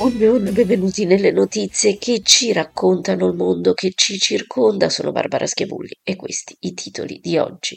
Buongiorno, benvenuti nelle notizie che ci raccontano il mondo che ci circonda. Sono Barbara Schiavulli e questi i titoli di oggi.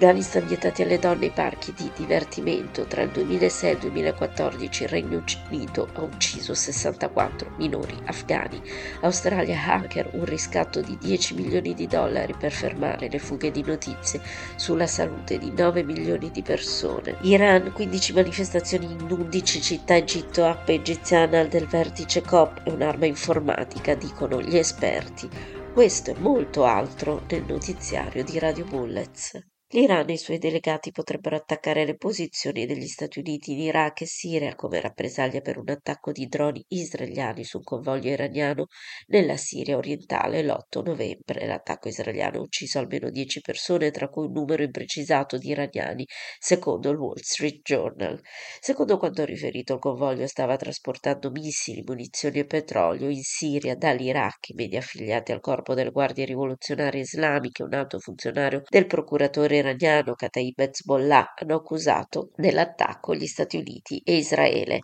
Afghanistan vietati alle donne i parchi di divertimento. Tra il 2006 e il 2014 il Regno Unito ha ucciso 64 minori afghani. Australia hacker un riscatto di 10 milioni di dollari per fermare le fughe di notizie sulla salute di 9 milioni di persone. Iran 15 manifestazioni in 11 città Egitto app egiziana del vertice COP e un'arma informatica dicono gli esperti. Questo e molto altro nel notiziario di Radio Bullets. L'Iran e i suoi delegati potrebbero attaccare le posizioni degli Stati Uniti in Iraq e Siria come rappresaglia per un attacco di droni israeliani su un convoglio iraniano nella Siria orientale l'8 novembre. L'attacco israeliano ha ucciso almeno 10 persone, tra cui un numero imprecisato di iraniani, secondo il Wall Street Journal. Secondo quanto riferito, il convoglio stava trasportando missili, munizioni e petrolio in Siria dall'Iraq. I media affiliati al corpo delle guardie rivoluzionarie islamiche, un alto funzionario del procuratore iraniano Kataib Hezbollah hanno accusato dell'attacco gli Stati Uniti e Israele.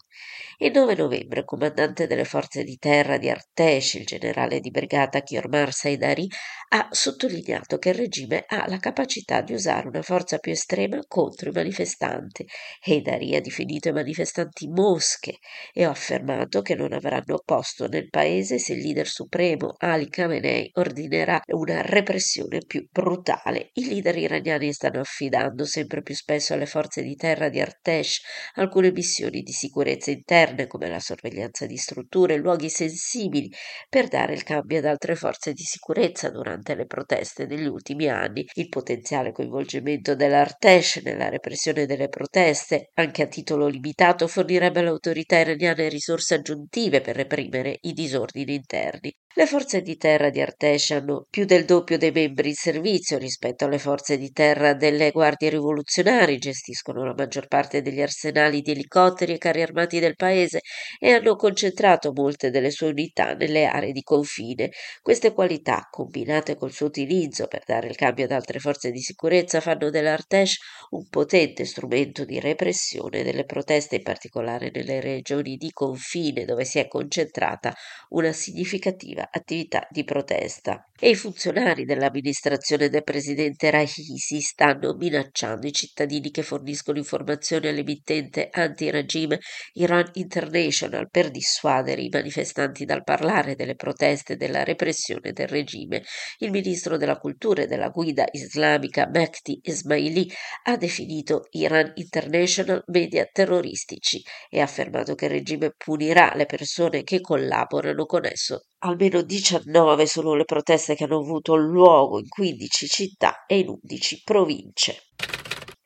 Il 9 novembre il comandante delle forze di terra di Artesh, il generale di brigata Kiormar Saidari, ha sottolineato che il regime ha la capacità di usare una forza più estrema contro i manifestanti. Haidari ha definito i manifestanti mosche e ha affermato che non avranno posto nel paese se il leader supremo Ali Khamenei ordinerà una repressione più brutale. I leader iraniani stanno affidando sempre più spesso alle forze di terra di Artesh alcune missioni di sicurezza interne come la sorveglianza di strutture e luoghi sensibili per dare il cambio ad altre forze di sicurezza durante le proteste degli ultimi anni. Il potenziale coinvolgimento dell'Artesh nella repressione delle proteste, anche a titolo limitato, fornirebbe alle autorità iraniane risorse aggiuntive per reprimere i disordini interni. Le forze di terra di Artesh hanno più del doppio dei membri in servizio rispetto alle forze di terra delle guardie rivoluzionarie, gestiscono la maggior parte degli arsenali di elicotteri e carri armati del paese e hanno concentrato molte delle sue unità nelle aree di confine. Queste qualità, combinate col suo utilizzo per dare il cambio ad altre forze di sicurezza, fanno dell'Artesh un potente strumento di repressione delle proteste, in particolare nelle regioni di confine dove si è concentrata una significativa attività di protesta e i funzionari dell'amministrazione del presidente Raisi stanno minacciando i cittadini che forniscono informazioni all'emittente anti-regime Iran International per dissuadere i manifestanti dal parlare delle proteste e della repressione del regime. Il ministro della cultura e della guida islamica Mehdi Ismaili ha definito Iran International media terroristici e ha affermato che il regime punirà le persone che collaborano con esso Almeno 19 sono le proteste che hanno avuto luogo in 15 città e in 11 province.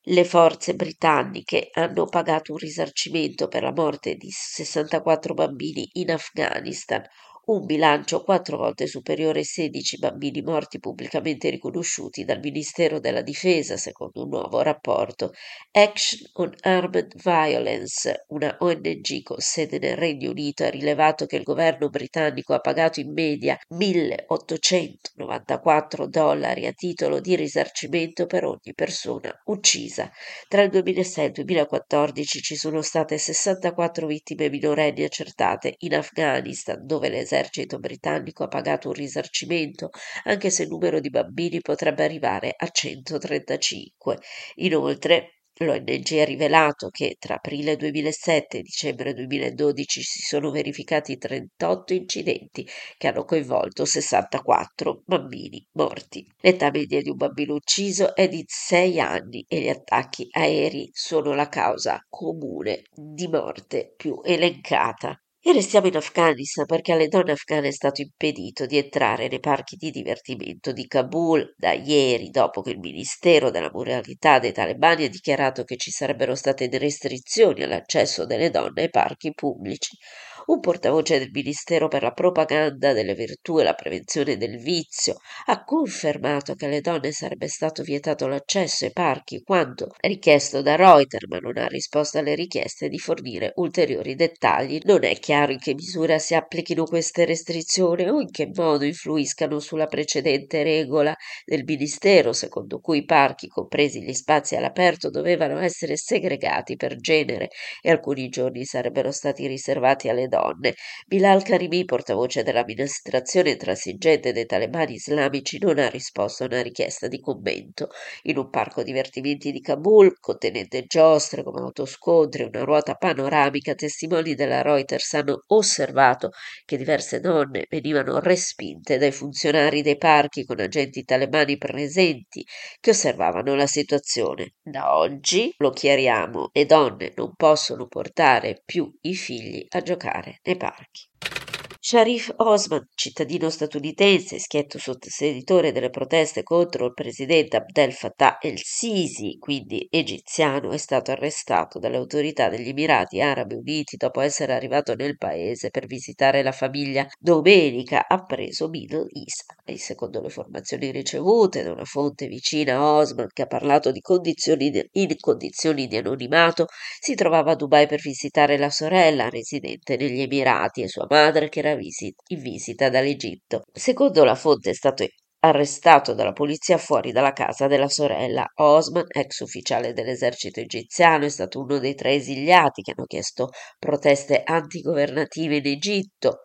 Le forze britanniche hanno pagato un risarcimento per la morte di 64 bambini in Afghanistan, un bilancio quattro volte superiore ai 16 bambini morti pubblicamente riconosciuti dal Ministero della Difesa, secondo un nuovo rapporto. Action on Armed Violence, una ONG con sede nel Regno Unito, ha rilevato che il governo britannico ha pagato in media 1.894 dollari a titolo di risarcimento per ogni persona uccisa. Tra il 2006 e il 2014 ci sono state 64 vittime minorenni accertate in Afghanistan, dove l'esercito l'esercito britannico ha pagato un risarcimento, anche se il numero di bambini potrebbe arrivare a 135. Inoltre, L'ONG ha rivelato che tra aprile 2007 e dicembre 2012 si sono verificati 38 incidenti che hanno coinvolto 64 bambini morti. L'età media di un bambino ucciso è di 6 anni e gli attacchi aerei sono la causa comune di morte più elencata. E restiamo in Afghanistan perché alle donne afghane è stato impedito di entrare nei parchi di divertimento di Kabul da ieri, dopo che il Ministero della Moralità dei talebani ha dichiarato che ci sarebbero state restrizioni all'accesso delle donne ai parchi pubblici. Un portavoce del Ministero per la propaganda delle virtù e la prevenzione del vizio ha confermato che alle donne sarebbe stato vietato l'accesso ai parchi quanto richiesto da Reuters, ma non ha risposto alle richieste di fornire ulteriori dettagli. Non è chiaro in che misura si applichino queste restrizioni o in che modo influiscano sulla precedente regola del Ministero, secondo cui i parchi, compresi gli spazi all'aperto, dovevano essere segregati per genere e alcuni giorni sarebbero stati riservati alle donne. Bilal Karimi, portavoce dell'amministrazione transigente dei talebani islamici, non ha risposto a una richiesta di commento. In un parco divertimenti di Kabul, contenente giostre come autoscontri e una ruota panoramica, testimoni della Reuters hanno osservato che diverse donne venivano respinte dai funzionari dei parchi con agenti talebani presenti che osservavano la situazione. Da oggi, lo chiariamo, le donne non possono portare più i figli a giocare giocare nei parchi. Sharif Osman, cittadino statunitense, schietto sostenitore delle proteste contro il presidente Abdel Fattah el-Sisi, quindi egiziano, è stato arrestato dalle autorità degli Emirati Arabi Uniti dopo essere arrivato nel paese per visitare la famiglia. Domenica ha preso Middle East. E secondo le informazioni ricevute da una fonte vicina a Osman che ha parlato di condizioni di, in condizioni di anonimato, si trovava a Dubai per visitare la sorella residente negli Emirati e sua madre che era era in visita dall'Egitto. Secondo la fonte è stato arrestato dalla polizia fuori dalla casa della sorella. Osman, ex ufficiale dell'esercito egiziano, è stato uno dei tre esiliati che hanno chiesto proteste antigovernative in Egitto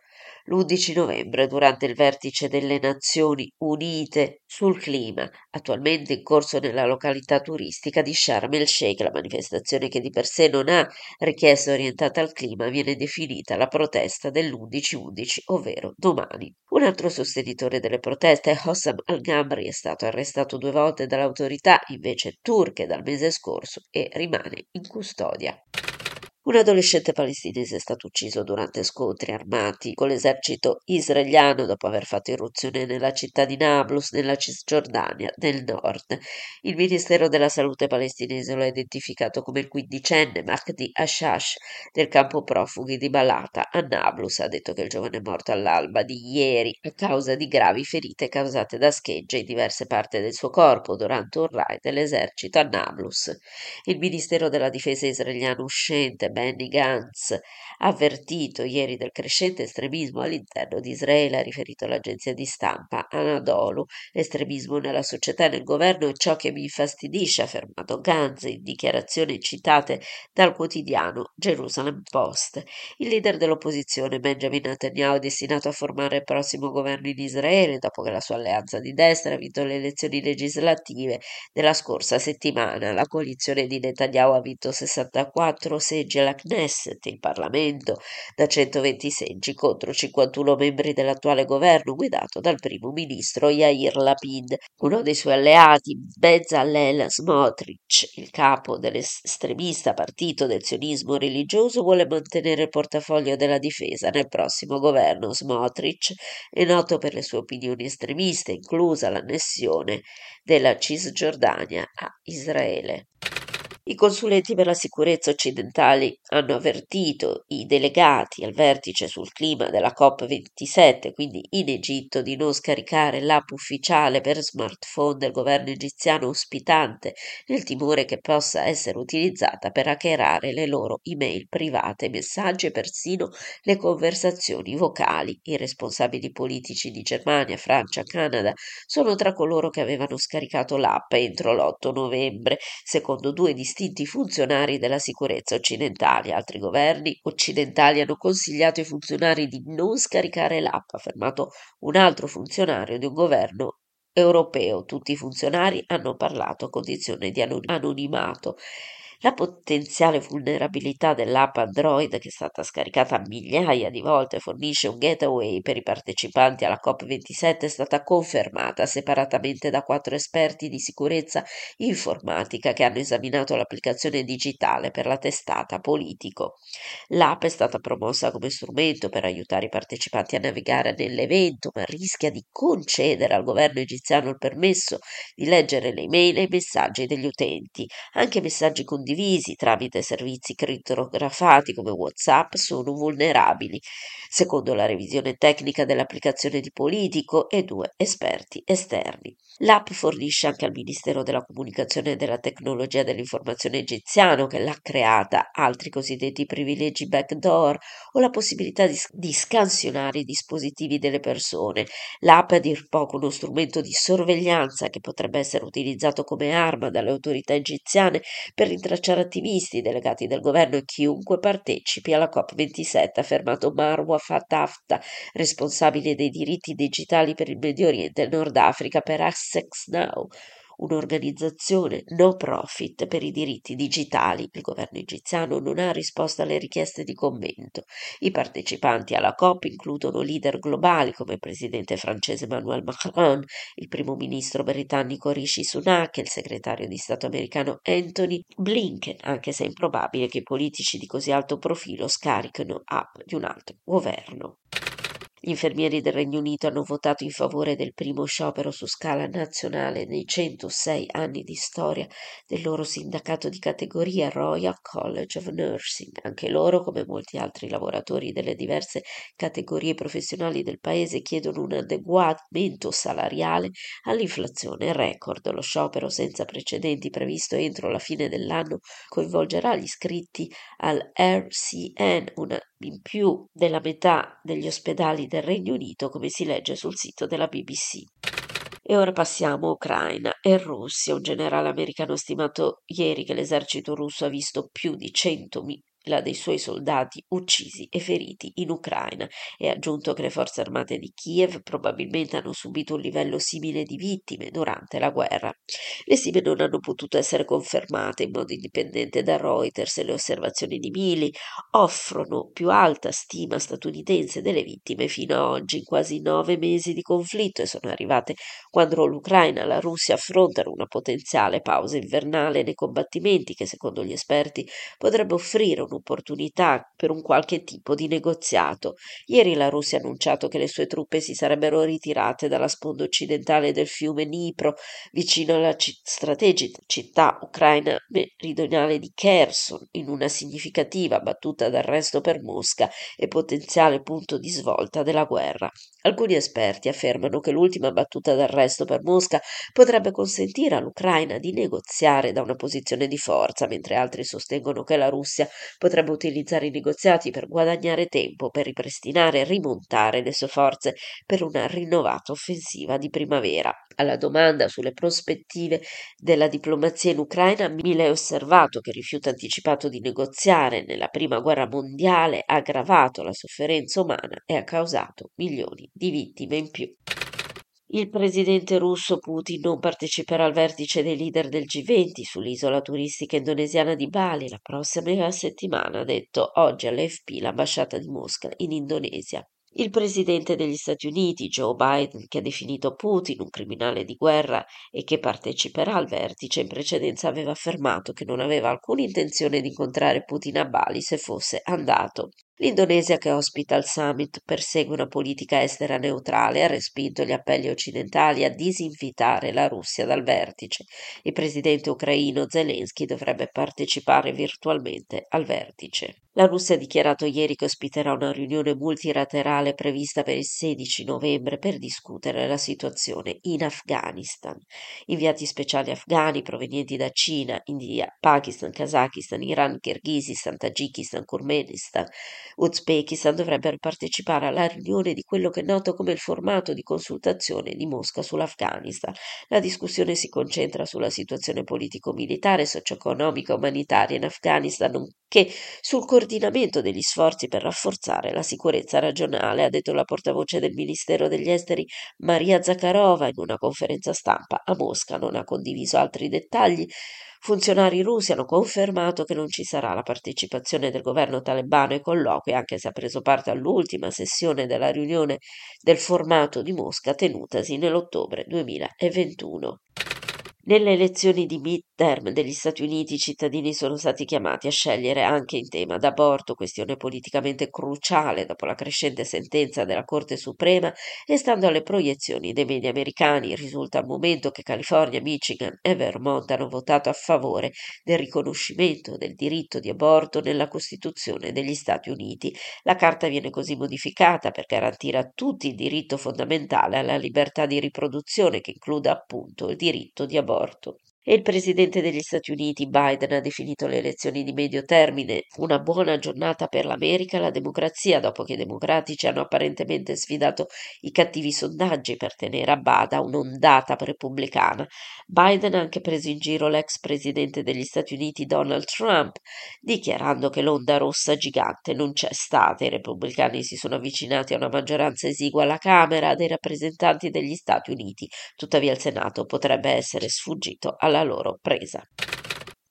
l'11 novembre durante il vertice delle Nazioni Unite sul clima, attualmente in corso nella località turistica di Sharm el Sheikh. La manifestazione che di per sé non ha richiesta orientata al clima viene definita la protesta dell'11-11, ovvero domani. Un altro sostenitore delle proteste, Hossam al-Ghamri, è stato arrestato due volte dalle autorità invece turche dal mese scorso e rimane in custodia. Un adolescente palestinese è stato ucciso durante scontri armati con l'esercito israeliano dopo aver fatto irruzione nella città di Nablus, nella Cisgiordania del nord. Il Ministero della Salute palestinese lo ha identificato come il quindicenne Mahdi Ashash del campo profughi di Balata a Nablus. Ha detto che il giovane è morto all'alba di ieri a causa di gravi ferite causate da schegge in diverse parti del suo corpo durante un raid dell'esercito a Nablus. Il Ministero della Difesa israeliano uscente Benny Gantz, avvertito ieri del crescente estremismo all'interno di Israele, ha riferito all'agenzia di stampa Anadolu. L'estremismo nella società e nel governo è ciò che mi infastidisce, ha affermato Gantz in dichiarazioni citate dal quotidiano Jerusalem Post. Il leader dell'opposizione, Benjamin Netanyahu, è destinato a formare il prossimo governo in Israele dopo che la sua alleanza di destra ha vinto le elezioni legislative della scorsa settimana. La coalizione di Netanyahu ha vinto 64 seggi alla Knesset, il Parlamento, da 120 seggi contro 51 membri dell'attuale governo guidato dal primo ministro Yair Lapid. Uno dei suoi alleati, Bezalel Smotrich, il capo dell'estremista partito del sionismo religioso, vuole mantenere il portafoglio della difesa nel prossimo governo. Smotrich è noto per le sue opinioni estremiste, inclusa l'annessione della Cisgiordania a Israele. I consulenti per la sicurezza occidentali hanno avvertito i delegati al vertice sul clima della COP27, quindi in Egitto, di non scaricare l'app ufficiale per smartphone del governo egiziano ospitante, nel timore che possa essere utilizzata per hackerare le loro email private, messaggi e persino le conversazioni vocali. I responsabili politici di Germania, Francia, Canada sono tra coloro che avevano scaricato l'app entro l'8 novembre, secondo due distinti distinti funzionari della sicurezza occidentali. Altri governi occidentali hanno consigliato ai funzionari di non scaricare l'app, ha affermato un altro funzionario di un governo europeo. Tutti i funzionari hanno parlato a condizione di anonimato. La potenziale vulnerabilità dell'app Android, che è stata scaricata migliaia di volte e fornisce un gateway per i partecipanti alla COP27, è stata confermata separatamente da quattro esperti di sicurezza informatica che hanno esaminato l'applicazione digitale per la testata politico. L'app è stata promossa come strumento per aiutare i partecipanti a navigare nell'evento, ma rischia di concedere al governo egiziano il permesso di leggere le email e i messaggi degli utenti, anche messaggi condivisi condivisi tramite servizi crittografati come WhatsApp sono vulnerabili, secondo la revisione tecnica dell'applicazione di Politico e due esperti esterni. L'app fornisce anche al Ministero della Comunicazione e della Tecnologia dell'Informazione egiziano, che l'ha creata, altri cosiddetti privilegi backdoor o la possibilità di, di scansionare i dispositivi delle persone. L'app è a dir poco uno strumento di sorveglianza che potrebbe essere utilizzato come arma dalle autorità egiziane per rintracciare attivisti, delegati del governo e chiunque partecipi alla COP27, ha affermato Marwa Fatafta, responsabile dei diritti digitali per il Medio Oriente e Nord Africa per Essex Now un'organizzazione no profit per i diritti digitali. Il governo egiziano non ha risposto alle richieste di commento. I partecipanti alla COP includono leader globali come il presidente francese Emmanuel Macron, il primo ministro britannico Rishi Sunak e il segretario di Stato americano Anthony Blinken, anche se è improbabile che i politici di così alto profilo scarichino app di un altro governo. Gli infermieri del Regno Unito hanno votato in favore del primo sciopero su scala nazionale nei 106 anni di storia del loro sindacato di categoria Royal College of Nursing. Anche loro, come molti altri lavoratori delle diverse categorie professionali del paese, chiedono un adeguamento salariale all'inflazione record. Lo sciopero senza precedenti previsto entro la fine dell'anno coinvolgerà gli iscritti al RCN, una in più della metà degli ospedali del Regno Unito, come si legge sul sito della BBC. E ora passiamo a Ucraina e Russia. Un generale americano ha stimato ieri che l'esercito russo ha visto più di 100.000 la dei suoi soldati uccisi e feriti in Ucraina e ha aggiunto che le forze armate di Kiev probabilmente hanno subito un livello simile di vittime durante la guerra. Le stime non hanno potuto essere confermate in modo indipendente da Reuters e le osservazioni di Mili offrono più alta stima statunitense delle vittime fino ad oggi in quasi nove mesi di conflitto e sono arrivate quando l'Ucraina e la Russia affrontano una potenziale pausa invernale nei combattimenti che secondo gli esperti potrebbe offrire un un'opportunità per un qualche tipo di negoziato. Ieri la Russia ha annunciato che le sue truppe si sarebbero ritirate dalla sponda occidentale del fiume Dnipro, vicino alla c- strategica città ucraina meridionale di Kherson, in una significativa battuta d'arresto per Mosca e potenziale punto di svolta della guerra. Alcuni esperti affermano che l'ultima battuta d'arresto per Mosca potrebbe consentire all'Ucraina di negoziare da una posizione di forza, mentre altri sostengono che la Russia potrebbe utilizzare i negoziati per guadagnare tempo, per ripristinare e rimontare le sue forze per una rinnovata offensiva di primavera. Alla domanda sulle prospettive della diplomazia in Ucraina, Mille ha osservato che il rifiuto anticipato di negoziare nella prima guerra mondiale ha aggravato la sofferenza umana e ha causato milioni di vittime in più. Il presidente russo Putin non parteciperà al vertice dei leader del G20 sull'isola turistica indonesiana di Bali la prossima settimana, ha detto oggi all'AFP l'ambasciata di Mosca in Indonesia. Il presidente degli Stati Uniti, Joe Biden, che ha definito Putin un criminale di guerra e che parteciperà al vertice, in precedenza aveva affermato che non aveva alcuna intenzione di incontrare Putin a Bali se fosse andato. L'Indonesia, che ospita il summit, persegue una politica estera neutrale e ha respinto gli appelli occidentali a disinvitare la Russia dal vertice. Il presidente ucraino Zelensky dovrebbe partecipare virtualmente al vertice. La Russia ha dichiarato ieri che ospiterà una riunione multilaterale prevista per il 16 novembre per discutere la situazione in Afghanistan. Inviati speciali afghani provenienti da Cina, India, Pakistan, Kazakistan, Iran, Kirghizistan, Tagikistan, Turkmenistan, Uzbekistan dovrebbero partecipare alla riunione di quello che è noto come il formato di consultazione di Mosca sull'Afghanistan. La discussione si concentra sulla situazione politico-militare, socio-economica e umanitaria in Afghanistan, nonché sul coordinamento degli sforzi per rafforzare la sicurezza regionale, ha detto la portavoce del Ministero degli Esteri Maria Zakharova in una conferenza stampa a Mosca. Non ha condiviso altri dettagli Funzionari russi hanno confermato che non ci sarà la partecipazione del governo talebano ai colloqui, anche se ha preso parte all'ultima sessione della riunione del formato di Mosca tenutasi nell'ottobre 2021. Nelle elezioni di midterm degli Stati Uniti i cittadini sono stati chiamati a scegliere anche in tema d'aborto, questione politicamente cruciale dopo la crescente sentenza della Corte Suprema e stando alle proiezioni dei media americani risulta al momento che California, Michigan e Vermont hanno votato a favore del riconoscimento del diritto di aborto nella Costituzione degli Stati Uniti. La carta viene così modificata per garantire a tutti il diritto fondamentale alla libertà di riproduzione che include appunto il diritto di aborto aborto e il presidente degli Stati Uniti Biden ha definito le elezioni di medio termine una buona giornata per l'America e la democrazia dopo che i democratici hanno apparentemente sfidato i cattivi sondaggi per tenere a bada un'ondata repubblicana. Biden ha anche preso in giro l'ex presidente degli Stati Uniti Donald Trump, dichiarando che l'onda rossa gigante non c'è stata. I repubblicani si sono avvicinati a una maggioranza esigua alla Camera dei rappresentanti degli Stati Uniti, tuttavia il Senato potrebbe essere sfuggito alla alla loro presa.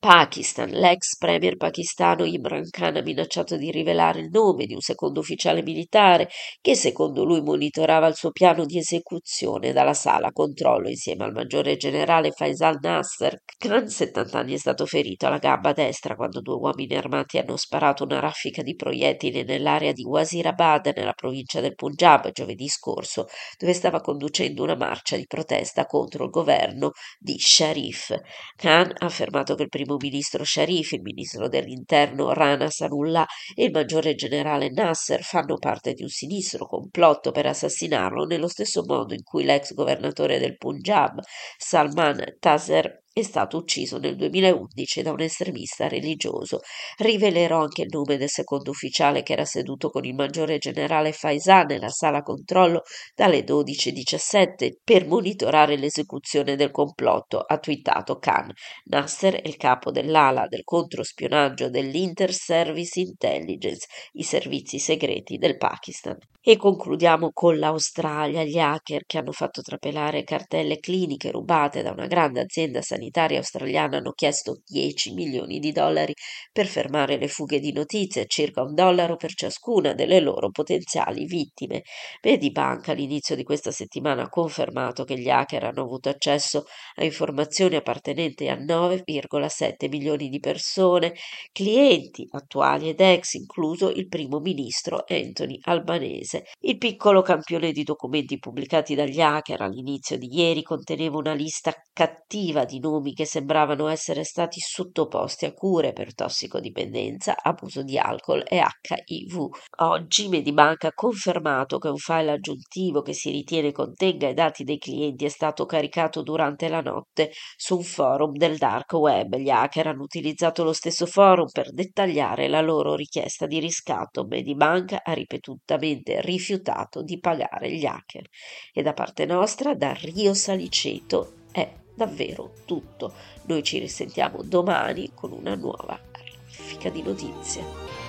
Pakistan. L'ex premier pakistano Imran Khan ha minacciato di rivelare il nome di un secondo ufficiale militare che secondo lui monitorava il suo piano di esecuzione dalla sala controllo insieme al maggiore generale Faisal Nasser. Khan, 70 anni, è stato ferito alla gamba destra quando due uomini armati hanno sparato una raffica di proiettili nell'area di Wazirabad, nella provincia del Punjab, giovedì scorso, dove stava conducendo una marcia di protesta contro il governo di Sharif. Khan ha affermato che il primo ministro Sharif, il ministro dell'interno Rana Sanullah e il maggiore generale Nasser fanno parte di un sinistro complotto per assassinarlo nello stesso modo in cui l'ex governatore del Punjab, Salman Taser è stato ucciso nel 2011 da un estremista religioso. Rivelerò anche il nome del secondo ufficiale che era seduto con il maggiore generale Faisal nella sala controllo dalle 12.17 per monitorare l'esecuzione del complotto, ha twittato Khan. Nasser è il capo dell'ala del controspionaggio dell'Inter-Service Intelligence, i servizi segreti del Pakistan. E concludiamo con l'Australia, gli hacker che hanno fatto trapelare cartelle cliniche rubate da una grande azienda sanitaria sanitaria australiana hanno chiesto 10 milioni di dollari per fermare le fughe di notizie, circa un dollaro per ciascuna delle loro potenziali vittime. Medibank all'inizio di questa settimana ha confermato che gli hacker hanno avuto accesso a informazioni appartenenti a 9,7 milioni di persone, clienti attuali ed ex, incluso il primo ministro Anthony Albanese. Il piccolo campione di documenti pubblicati dagli hacker all'inizio di ieri conteneva una lista cattiva di nomi nomi che sembravano essere stati sottoposti a cure per tossicodipendenza, abuso di alcol e HIV. Oggi Medibank ha confermato che un file aggiuntivo che si ritiene contenga i dati dei clienti è stato caricato durante la notte su un forum del dark web. Gli hacker hanno utilizzato lo stesso forum per dettagliare la loro richiesta di riscatto. Medibank ha ripetutamente rifiutato di pagare gli hacker. E da parte nostra, da Rio Saliceto, è davvero tutto. Noi ci risentiamo domani con una nuova raffica di notizie.